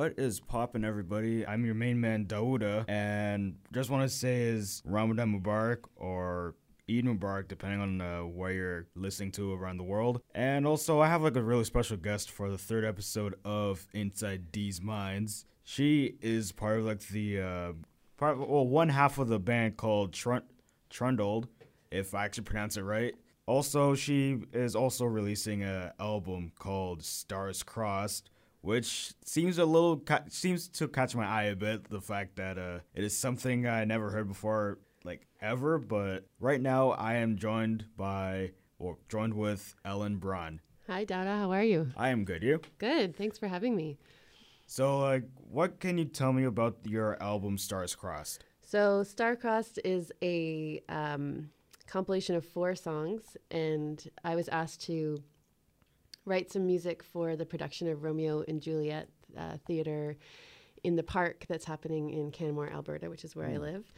What is poppin', everybody? I'm your main man, Dauda, and just want to say is Ramadan Mubarak or Eid Mubarak, depending on uh, where you're listening to around the world. And also, I have like a really special guest for the third episode of Inside D's Minds. She is part of like the uh, part well one half of the band called Trun- Trundled, if I actually pronounce it right. Also, she is also releasing an album called Stars Crossed, which seems a little ca- seems to catch my eye a bit. The fact that uh, it is something I never heard before, ever. But right now, I am joined by or joined with Ellen Braun. Hi, Dauda. How are you? I am good. You? Good. Thanks for having me. So, like, what can you tell me about your album Stars Crossed? So, Starcrossed is a um, compilation of four songs, and I was asked to write some music for the production of Romeo and Juliet uh, theater in the park that's happening in Canmore, Alberta, which is where I live.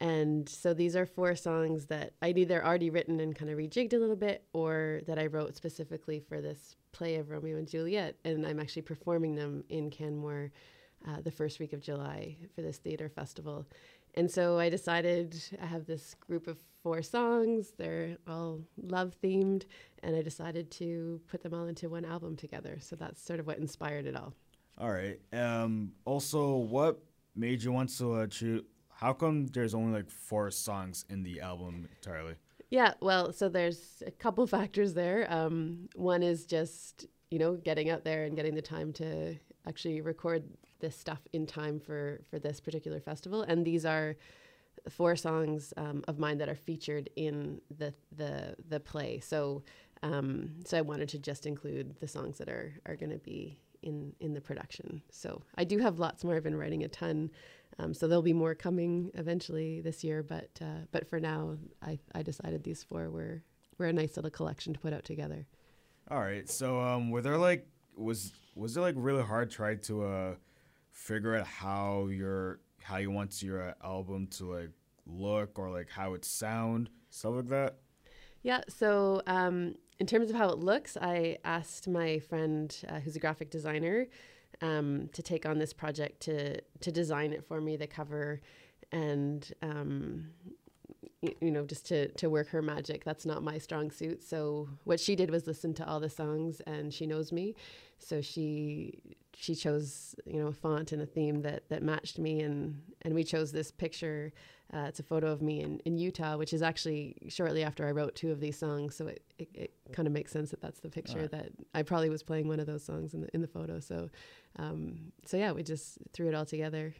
And so these are four songs that I'd either already written and kind of rejigged a little bit, or that I wrote specifically for this play of Romeo and Juliet. And I'm actually performing them in Canmore uh, the first week of July for this theater festival. And so I decided I have this group of four songs. They're all love themed. And I decided to put them all into one album together. So that's sort of what inspired it all. All right. Um. Also, what made you want to uh, choose? How come there's only like four songs in the album entirely? Yeah, well, so there's a couple factors there. Um, one is just, you know, getting out there and getting the time to actually record this stuff in time for, for this particular festival. And these are four songs um, of mine that are featured in the, the, the play. So, um, so I wanted to just include the songs that are, are going to be in, in the production. So I do have lots more. I've been writing a ton. Um, so there'll be more coming eventually this year, but uh, but for now, I, I decided these four were were a nice little collection to put out together. All right. So, um, were there like was was it like really hard trying to uh figure out how your how you want your uh, album to like look or like how it sound stuff like that? Yeah. So um, in terms of how it looks, I asked my friend uh, who's a graphic designer um, to take on this project to to design it for me, the cover, and um, y- you know just to to work her magic. That's not my strong suit. So what she did was listen to all the songs, and she knows me, so she she chose you know a font and a theme that that matched me, and and we chose this picture. Uh, it's a photo of me in, in Utah, which is actually shortly after I wrote two of these songs. So it, it, it kind of makes sense that that's the picture Alright. that I probably was playing one of those songs in the, in the photo. So, um, so yeah, we just threw it all together.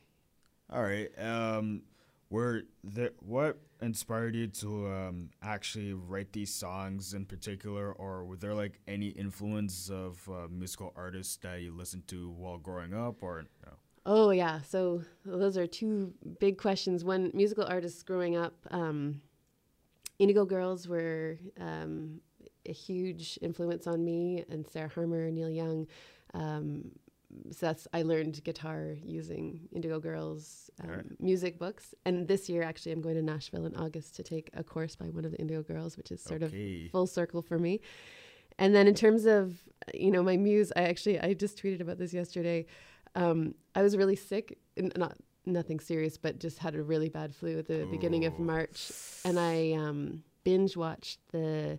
All right. Um, were there what inspired you to um actually write these songs in particular, or were there like any influence of uh, musical artists that you listened to while growing up, or no? Oh yeah, so those are two big questions. One, musical artists growing up, um, Indigo Girls were um, a huge influence on me, and Sarah Harmer, Neil Young. Um, so that's I learned guitar using Indigo Girls um, Alright. music books, and this year actually I'm going to Nashville in August to take a course by one of the Indigo Girls, which is sort Okay. of full circle for me. And then in terms of you know my muse, I actually I just tweeted about this yesterday. Um, I was really sick, not nothing serious, but just had a really bad flu at the beginning of March, and I um, binge watched the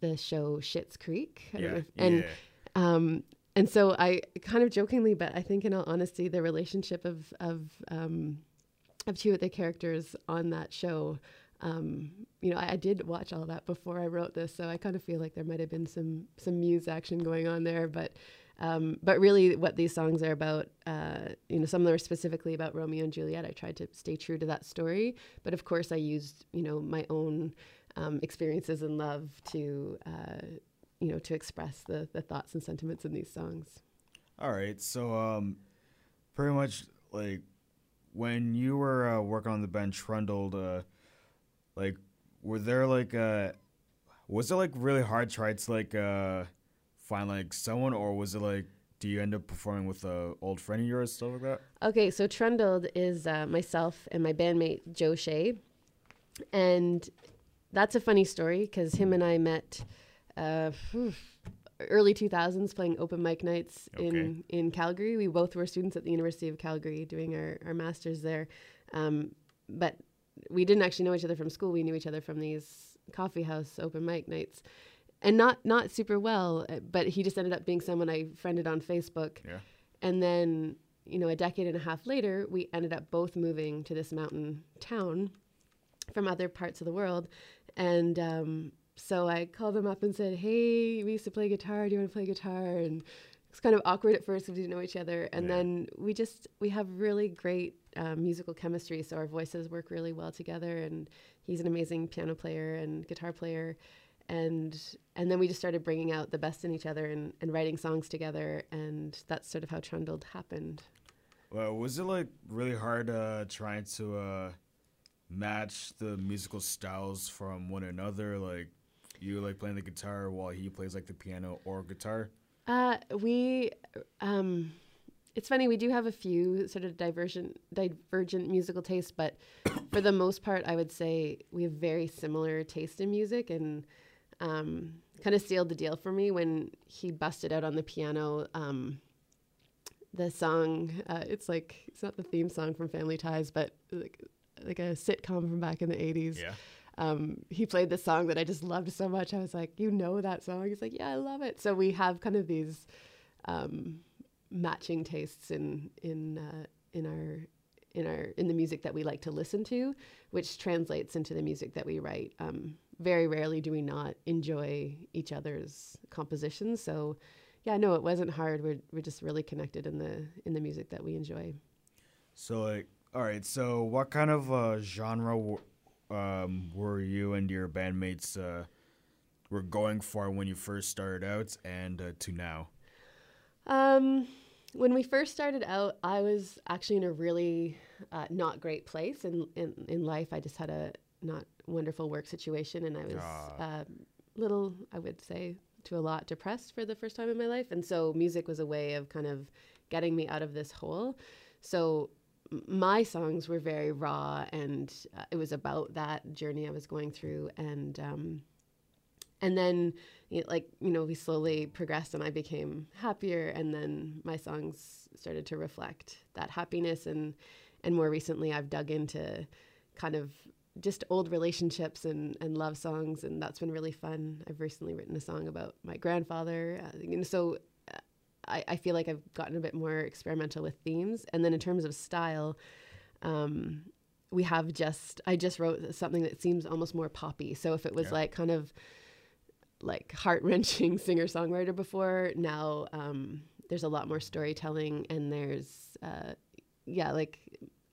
the show Schitt's Creek. I don't know Yeah. if- and yeah. um, and so I kind of jokingly, but I think in all honesty, the relationship of of um, of two of the characters on that show. Um, you know, I, I did watch all that before I wrote this, so I kind of feel like there might have been some some muse action going on there. But um, but really, what these songs are about, uh, you know, some of them are specifically about Romeo and Juliet. I tried to stay true to that story, but of course, I used you know my own um, experiences and love to uh, you know to express the the thoughts and sentiments in these songs. All right. So, um, pretty much like when you were uh, working on the band Trundled, uh, like were there like uh, was it like really hard trying to like uh find like someone, or was it like do you end up performing with a old friend of yours, stuff like that? Okay, so Trundled is uh, myself and my bandmate Joe Shea, and that's a funny story because him and I met uh, early 2000s playing open mic nights in in Calgary. We both were students at the University of Calgary doing our our masters there, um, but we didn't actually know each other from school. We knew each other from these coffee house open mic nights. And not not super well, uh, but he just ended up being someone I friended on Facebook. Yeah. And then, you know, a decade and a half later, we ended up both moving to this mountain town from other parts of the world. And um, so I called him up and said, Hey, we used to play guitar. Do you want to play guitar? And it was kind of awkward at first because we didn't know each other. And Yeah. then we just, we have really great um, musical chemistry. So our voices work really well together. And he's an amazing piano player and guitar player. And and then we just started bringing out the best in each other and, and writing songs together. And that's sort of how Trundled happened. Well, was it like really hard uh, trying to uh, match the musical styles from one another? Like you like playing the guitar while he plays like the piano or guitar. Uh, we, um, it's funny. We do have a few sort of divergent, divergent musical tastes, but for the most part, I would say we have very similar taste in music, and um, kind of sealed the deal for me when he busted out on the piano. Um, the song, uh, it's like it's not the theme song from Family Ties, but like like a sitcom from back in the eighties um, he played this song that I just loved so much. I was like, you know that song? He's like, yeah, I love it. So we have kind of these um, matching tastes in in uh, in our in our in the music that we like to listen to, which translates into the music that we write. Um, very rarely do we not enjoy each other's compositions. So, yeah, no, it wasn't hard. We're we're just really connected in the in the music that we enjoy. So like, all right. So what kind of uh, genre w- um, were you and your bandmates uh, were going for when you first started out and uh, to now? Um, when we first started out, I was actually in a really uh, not great place in, in in life. I just had a not wonderful work situation, and I was Ah. uh, little, I would say, to a lot depressed for the first time in my life. And so, music was a way of kind of getting me out of this hole. So, my songs were very raw, and uh, it was about that journey I was going through, and um, and then you know, like you know we slowly progressed and i became happier and then my songs started to reflect that happiness and and more recently i've dug into kind of just old relationships and, and love songs and that's been really fun i've recently written a song about my grandfather uh, know, so uh, I, I feel like i've gotten a bit more experimental with themes and then in terms of style um, we have just i just wrote something that seems almost more poppy so if it was Yeah. like kind of like heart wrenching singer songwriter before. Now um, there's a lot more storytelling, and there's uh, yeah, like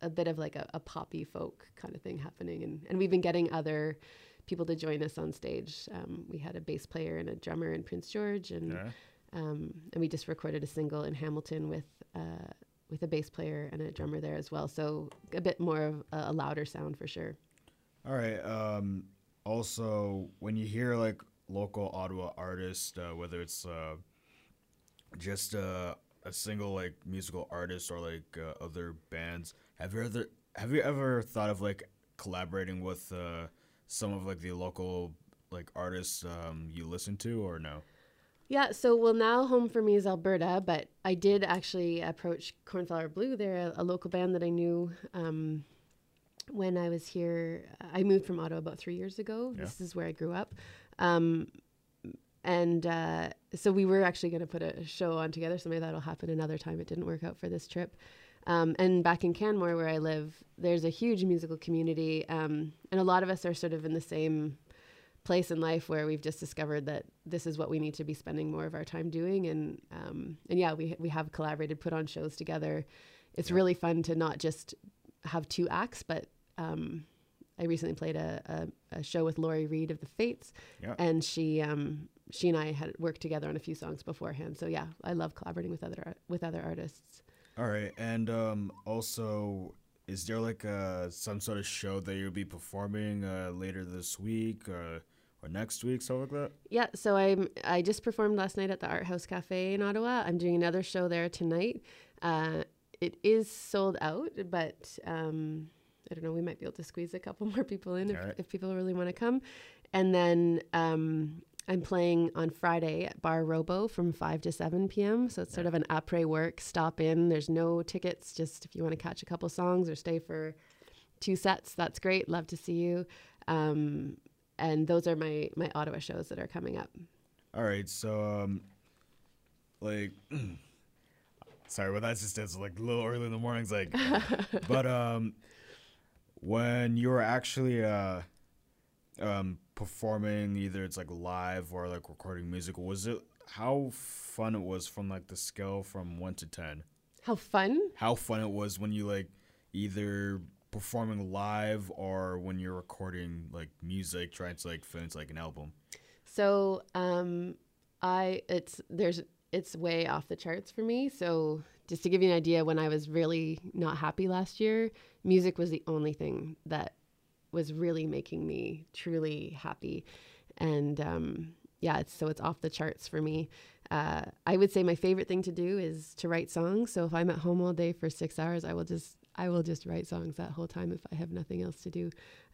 a bit of like a, a poppy folk kind of thing happening, and and we've been getting other people to join us on stage. Um, we had a bass player and a drummer in Prince George, and Yeah. um, and we just recorded a single in Hamilton with. Uh, with a bass player and a drummer there as well, so a bit more of a, a louder sound for sure. All right. Um, also, when you hear like local Ottawa artists, uh, whether it's uh, just uh, a single like musical artist or like uh, other bands, have you ever have you ever thought of like collaborating with uh, some of like the local like artists um, you listen to or no? Yeah, so well now home for me is Alberta, but I did actually approach Cornflower Blue. They're a, a local band that I knew um, when I was here. I moved from Ottawa about three years ago. Yeah. This is where I grew up. Um, and uh, so we were actually going to put a show on together. So maybe that'll happen another time. It didn't work out for this trip. Um, and back in Canmore, where I live, there's a huge musical community, um, and a lot of us are sort of in the same place in life where we've just discovered that this is what we need to be spending more of our time doing. And um, and yeah, we we have collaborated, put on shows together. It's really fun to not just have two acts, but um, I recently played a, a, a show with Laurie Reed of the Fates, Yeah. and she um, she and I had worked together on a few songs beforehand. So yeah, I love collaborating with other with other artists. All right, and um, also, is there like uh, some sort of show that you'll be performing uh, later this week, uh, or next week, stuff like that? Yeah, so I'm I just performed last night at the Art House Cafe in Ottawa. I'm doing another show there tonight. Uh, it is sold out, but um, I don't know. We might be able to squeeze a couple more people in if, Alright. if people really want to come. And then um, I'm playing on Friday at Bar Robo from 5 to 7 p.m. So it's sort of an après work stop in. There's no tickets, just if you want to catch a couple songs or stay for two sets, that's great. Love to see you. Um, and those are my, my Ottawa shows that are coming up. All right, so um, like, sorry, but that's just it's like a little early in the mornings, like, but um, when you're actually uh, um, performing, either it's like live or like recording music, was it how fun it was from like the scale from one to ten? How fun! How fun it was when you like either performing live or when you're recording like music, trying to like finish like an album. So um, I it's there's it's way off the charts for me. So just to give you an idea, when I was really not happy last year, music was the only thing that was really making me truly happy, and um, yeah, it's so it's off the charts for me. Uh, I would say my favorite thing to do is to write songs. So if I'm at home all day for six hours, I will just I will just write songs that whole time if I have nothing else to do.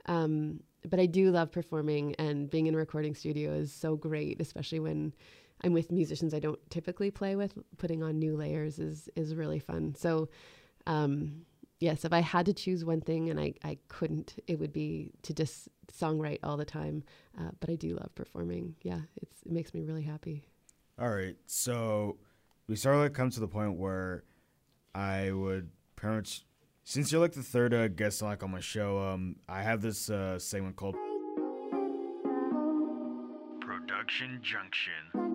Um, but I do love performing, and being in a recording studio is so great, especially when I'm with musicians I don't typically play with. Putting on new layers is is really fun. So, um, yes, if I had to choose one thing and I, I couldn't, it would be to just songwrite all the time. Uh, but I do love performing. Yeah, it's it makes me really happy. All right, so we started like come to the point where I would pretty much, since you're like the third uh, guest like on my show, um, I have this uh, segment called Production Junction.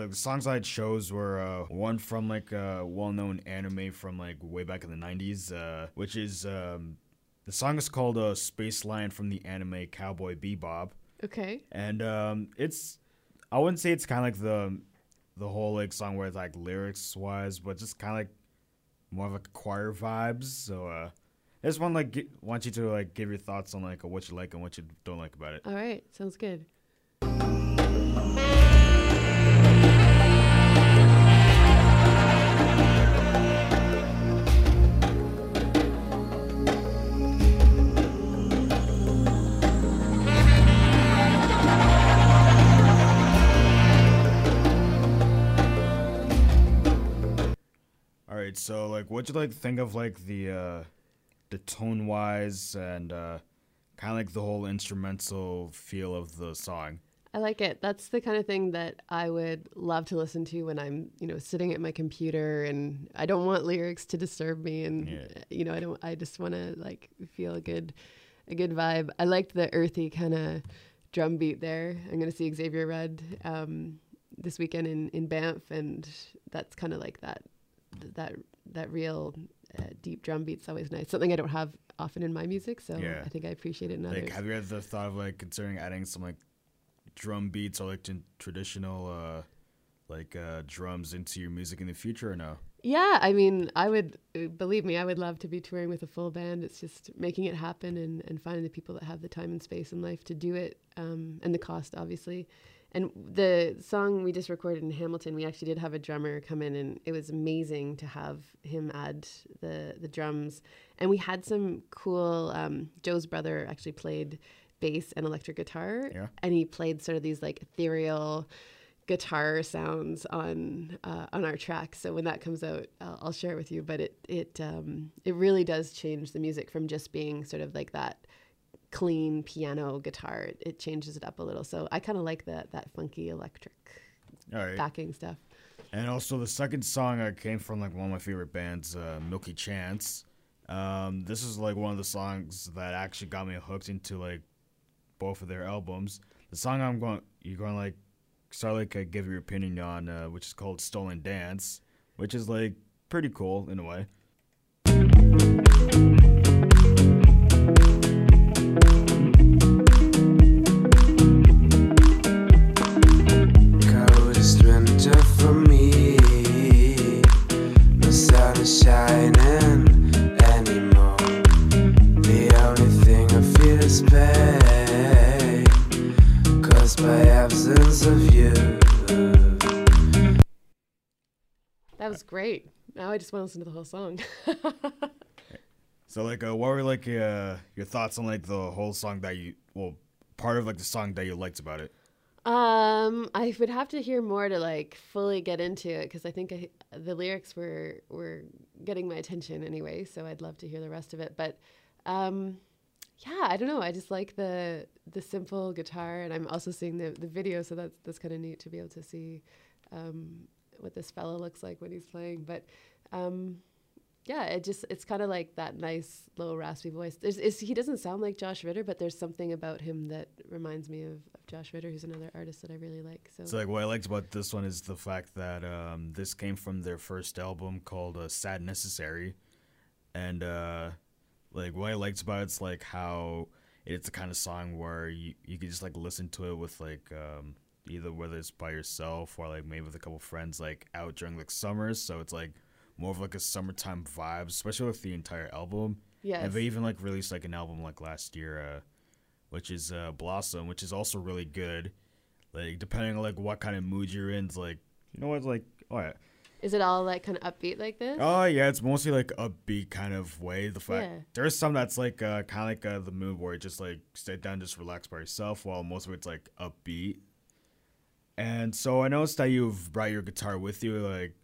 Like the songs I chose were uh, one from like a well-known anime from like way back in the '90s, uh, which is um, the song is called uh, "Space Lion" from the anime Cowboy Bebop. Okay. and um, it's I wouldn't say it's kind of like the the whole like song where it's like lyrics wise, but just kind of like more of like choir vibes. So uh, I just want like gi- want you to like give your thoughts on like what you like and what you don't like about it. All right. Sounds good. Right, so like what'd you like think of like the uh, the tone wise and uh, kind of like the whole instrumental feel of the song. I like it. That's the kind of thing that I would love to listen to when I'm, you know, sitting at my computer and I don't want lyrics to disturb me and Yeah. you know, I don't I just want to like feel a good a good vibe. I liked the earthy kind of drum beat there. I'm going to see Xavier Rudd um, this weekend in in Banff and that's kind of like that that that real uh, deep drum beat's always nice. Something I don't have often in my music, so Yeah. I think I appreciate it in others. Like, have you ever thought of like considering adding some like drum beats or like t- traditional uh, like uh, drums into your music in the future or no? Yeah, I mean, I would uh, believe me, I would love to be touring with a full band. It's just making it happen and, and finding the people that have the time and space in life to do it, um, and the cost, obviously. And the song we just recorded in Hamilton, we actually did have a drummer come in, and it was amazing to have him add the the drums. And we had some cool. Um, Joe's brother actually played bass and electric guitar, Yeah. and he played sort of these like ethereal guitar sounds on uh, on our track. So when that comes out, I'll, I'll share it with you. But it it um, it really does change the music from just being sort of like that clean piano guitar. It, changes it up a little. So I kind of like that that funky electric right. backing stuff. And also the second song I came from like one of my favorite bands, uh, Milky Chance. Um, this is like one of the songs that actually got me hooked into like both of their albums. The song I'm going, you're going to like start like uh, give your opinion on, uh, which is called Stolen Dance, which is like pretty cool in a way. I just want to listen to the whole song. So like, uh, what were like uh, your thoughts on like the whole song that you well part of like the song that you liked about it? Um, I would have to hear more to like fully get into it because I think I, the lyrics were were getting my attention anyway. So I'd love to hear the rest of it. But um, yeah, I don't know. I just like the the simple guitar, and I'm also seeing the the video, so that's that's kind of neat to be able to see um, what this fellow looks like when he's playing. But um, yeah, it just it's kind of like that nice low raspy voice. There's he doesn't sound like Josh Ritter, but there's something about him that reminds me of, of Josh Ritter, who's another artist that I really like. So, So like, what I liked about this one is the fact that um, this came from their first album called uh, "Sadnecessary," and uh, like what I liked about it's like how it's the kind of song where you you can just like listen to it with like um, either whether it's by yourself or like maybe with a couple friends like out during like summers. So it's like more of like a summertime vibe, especially with the entire album. yes, And they even like released like an album like last year, uh, which is uh, Blossom, which is also really good. Like depending on like what kind of mood you're in, it's like you know what, like oh yeah, is it all like kind of upbeat like this? oh yeah, it's mostly like upbeat kind of way. The fact Yeah. there's some that's like uh, kind of like uh, the mood where you just like sit down, just relax by yourself, while most of it's like upbeat. And so I noticed that you've brought your guitar with you, like,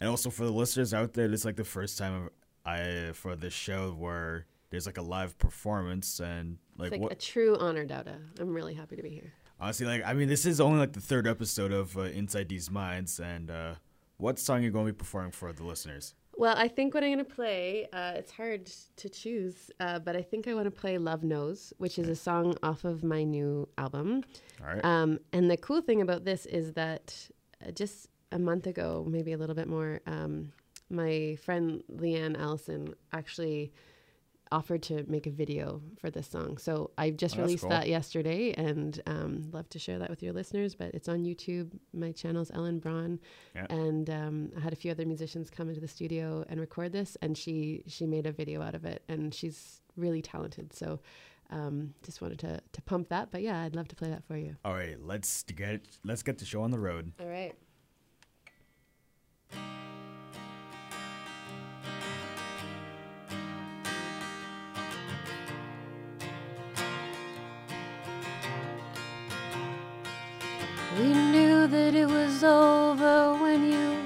and also for the listeners out there, this is like the first time I for this show where there's like a live performance and like, it's like what a true honor, Dauda. I'm really happy to be here. honestly like I mean this is only like the third episode of uh, Inside These Minds and uh, what song you going to be performing for the listeners? Well, I think what I'm going to play, uh, it's hard to choose, uh, but I think I want to play Love Knows, which is a song off of my new album. All right. Um, and the cool thing about this is that uh, just a month ago, maybe a little bit more, um, my friend Leanne Allison actually offered to make a video for this song. So I just Oh, released cool. that yesterday and um, love to share that with your listeners. But it's on YouTube. My channel's Ellen Braun, Yeah. and um, I had a few other musicians come into the studio and record this, and she she made a video out of it, and she's really talented. So. Um, just wanted to, to pump that, but yeah, I'd love to play that for you. All right, let's get let's get the show on the road. All right. Over when you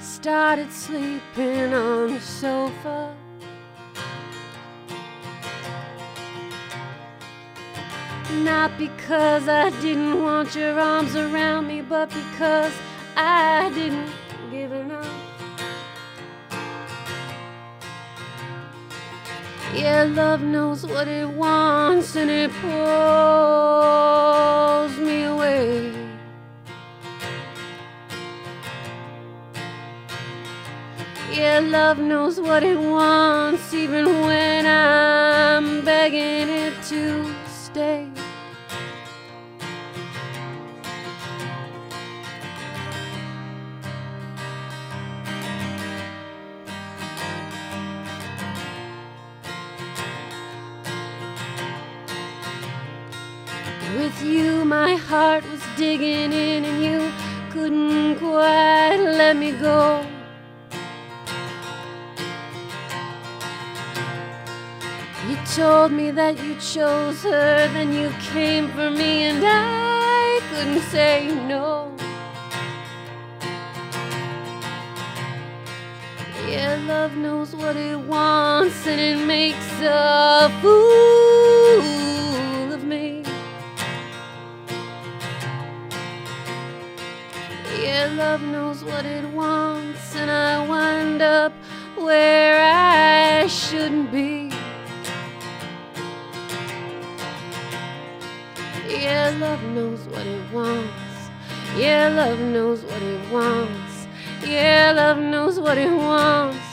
started sleeping on the sofa. Not because I didn't want your arms around me, but because I didn't give enough. Yeah, love knows what it wants and it pulls love knows what it wants even when I'm begging it to stay. With you, my heart was digging in, and you couldn't quite let me go. You told me that you chose her, then you came for me, and I couldn't say no. Yeah, love knows what it wants, and it makes a fool of me. Yeah, love knows what it wants, and I wind up where I shouldn't be. Yeah, love knows what it wants. Yeah, love knows what it wants. Yeah, love knows what it wants.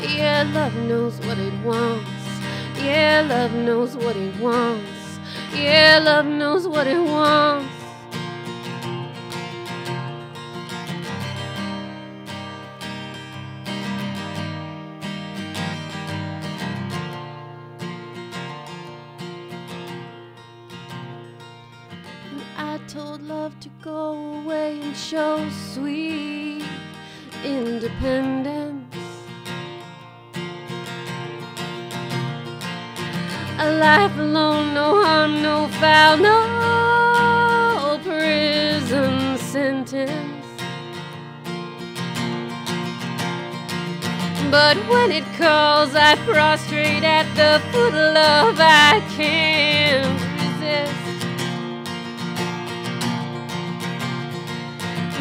Yeah, love knows what it wants. Yeah, love knows what it wants. Yeah, love knows what it wants. Foul, no prison sentence. But when it calls, I prostrate at the foot of love. I can't resist.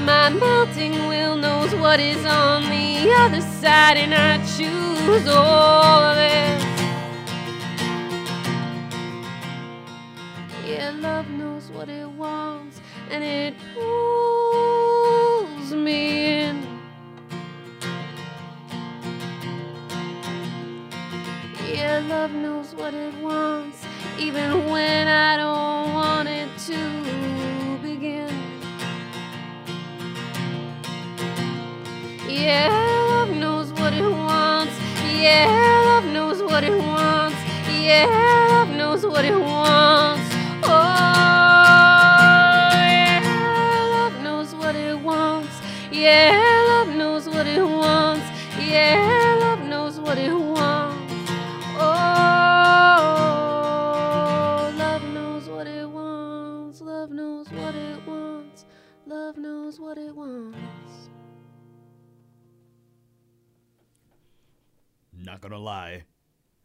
My melting will knows what is on the other side, and I choose all of it. Love knows what it wants, and it pulls me in. Yeah, love knows what it wants, even when I don't want it to begin. Yeah, love knows what it wants. Yeah, love knows what it wants. Yeah, love knows what it wants. It wants. Yeah, love knows what it wants. Oh, love knows what it wants. Love knows what it wants. Love knows what it wants. Not gonna lie,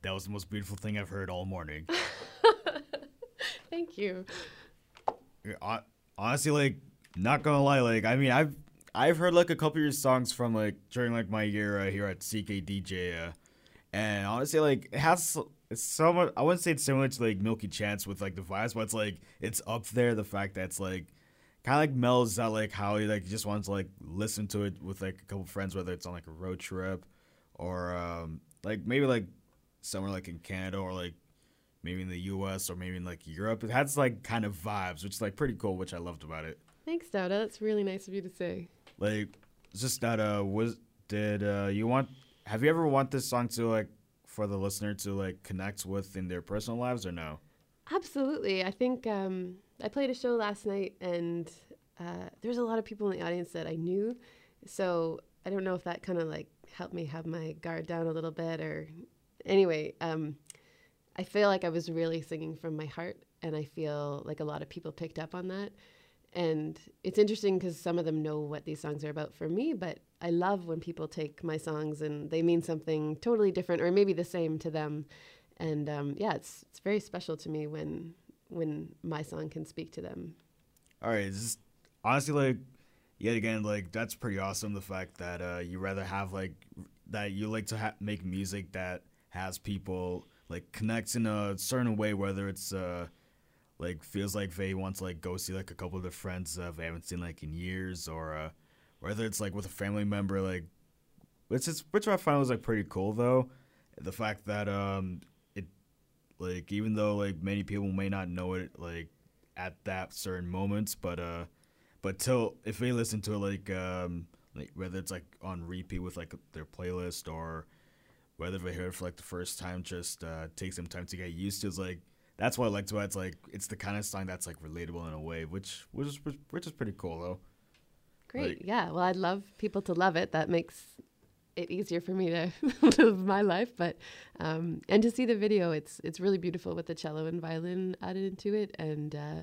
that was the most beautiful thing I've heard all morning. Thank you. Honestly, like, not gonna lie, like, I mean, I've I've heard like a couple of your songs from like during like my year uh, here at CKDJ, uh, and honestly, like, it has it's somewhat. I wouldn't say it's similar to like Milky Chance with like the vibes, but it's like it's up there. The fact that it's like kind of like melds out like how you like just wants to like listen to it with like a couple friends, whether it's on like a road trip or um like maybe like somewhere like in Canada or like maybe in the U.S. or maybe in like Europe. It has like kind of vibes, which is like pretty cool, which I loved about it. Thanks, Dauda. That's really nice of you to say. Like, it's just that uh, was did uh you want? Have you ever want this song to like for the listener to like connect with in their personal lives or no? Absolutely. I think um, I played a show last night, and uh, there's a lot of people in the audience that I knew. So I don't know if that kind of like helped me have my guard down a little bit, or anyway. Um, I feel like I was really singing from my heart, and I feel like a lot of people picked up on that. And it's interesting because some of them know what these songs are about for me, but I love when people take my songs and they mean something totally different or maybe the same to them. And um, yeah, it's it's very special to me when when my song can speak to them. All right, just honestly like yet again like that's pretty awesome. The fact that uh, you rather have like that you like to ha- make music that has people like connects in a certain way, whether it's uh like feels like they want to like go see like a couple of their friends uh, they haven't seen like in years, or uh, whether it's like with a family member, like which is which I find was like pretty cool though. The fact that um it like even though like many people may not know it like at that certain moments, but uh but till if they listen to it like um like whether it's like on repeat with like their playlist or whether they hear it for like the first time just uh takes some time to get used to it's like that's what I like to it. It's like it's the kind of song that's like relatable in a way, which which is which is pretty cool though. Great. Like- yeah. Well, I'd love people to love it. That makes it easier for me to live my life. But um, and to see the video, it's it's really beautiful with the cello and violin added into it. And uh,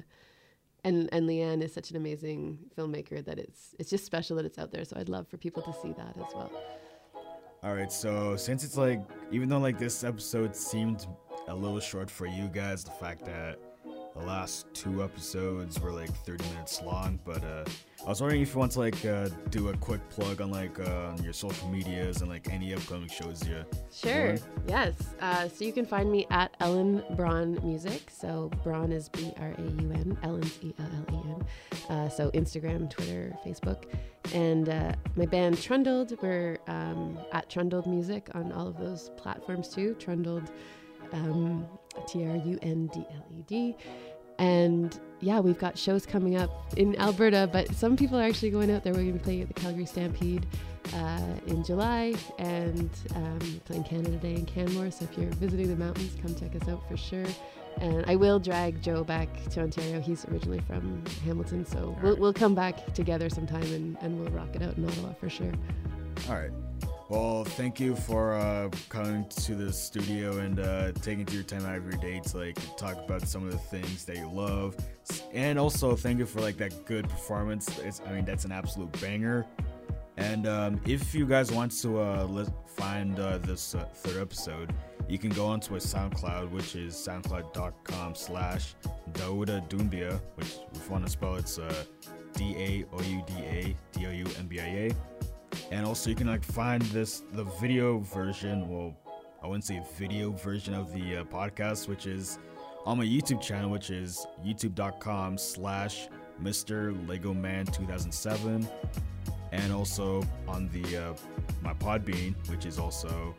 and and Leanne is such an amazing filmmaker that it's it's just special that it's out there. So I'd love for people to see that as well. All right, so since it's like, even though like this episode seemed a little short for you guys, the fact that the last two episodes were like 30 minutes long, but uh, I was wondering if you want to like uh, do a quick plug on like uh, your social medias and like any upcoming shows you. Sure. Yes. Uh, so you can find me at Ellen Braun Music. So Braun is B R A U N. Ellen's E L L E N. Uh, so Instagram, Twitter, Facebook, and uh, my band Trundled. We're um, at Trundled Music on all of those platforms too. Trundled, um, T R U N D L E D. And yeah, we've got shows coming up in Alberta, but some people are actually going out there. We're going to be playing at the Calgary Stampede uh, in July and um, playing Canada Day in Canmore. So if you're visiting the mountains, come check us out for sure. And I will drag Joe back to Ontario. He's originally from Hamilton, so we'll, we'll come back together sometime and, and we'll rock it out in Ottawa for sure. All right. Well, thank you for uh, coming to the studio and uh, taking your time out of your day to like talk about some of the things that you love, and also thank you for like that good performance. It's, I mean, that's an absolute banger. And um, if you guys want to uh, find uh, this uh, third episode, you can go onto a SoundCloud, which is soundcloud.com slash Dauda Dumbia, which if you want to spell it's uh, And also you can like find this the video version. Well, I wouldn't say video version of the uh, podcast, which is on my YouTube channel, which is youtube.com slash Mr. Lego Man 2007 and also on the uh, my Podbean, which is also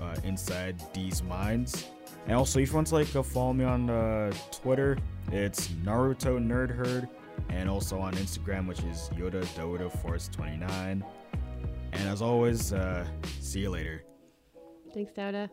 uh, inside D's Minds. And also, if you want to like go follow me on uh, Twitter, it's Naruto Nerd Herd, and also on Instagram, which is Yoda Doda Force 29. And as always, uh, see you later. Thanks, Dauda.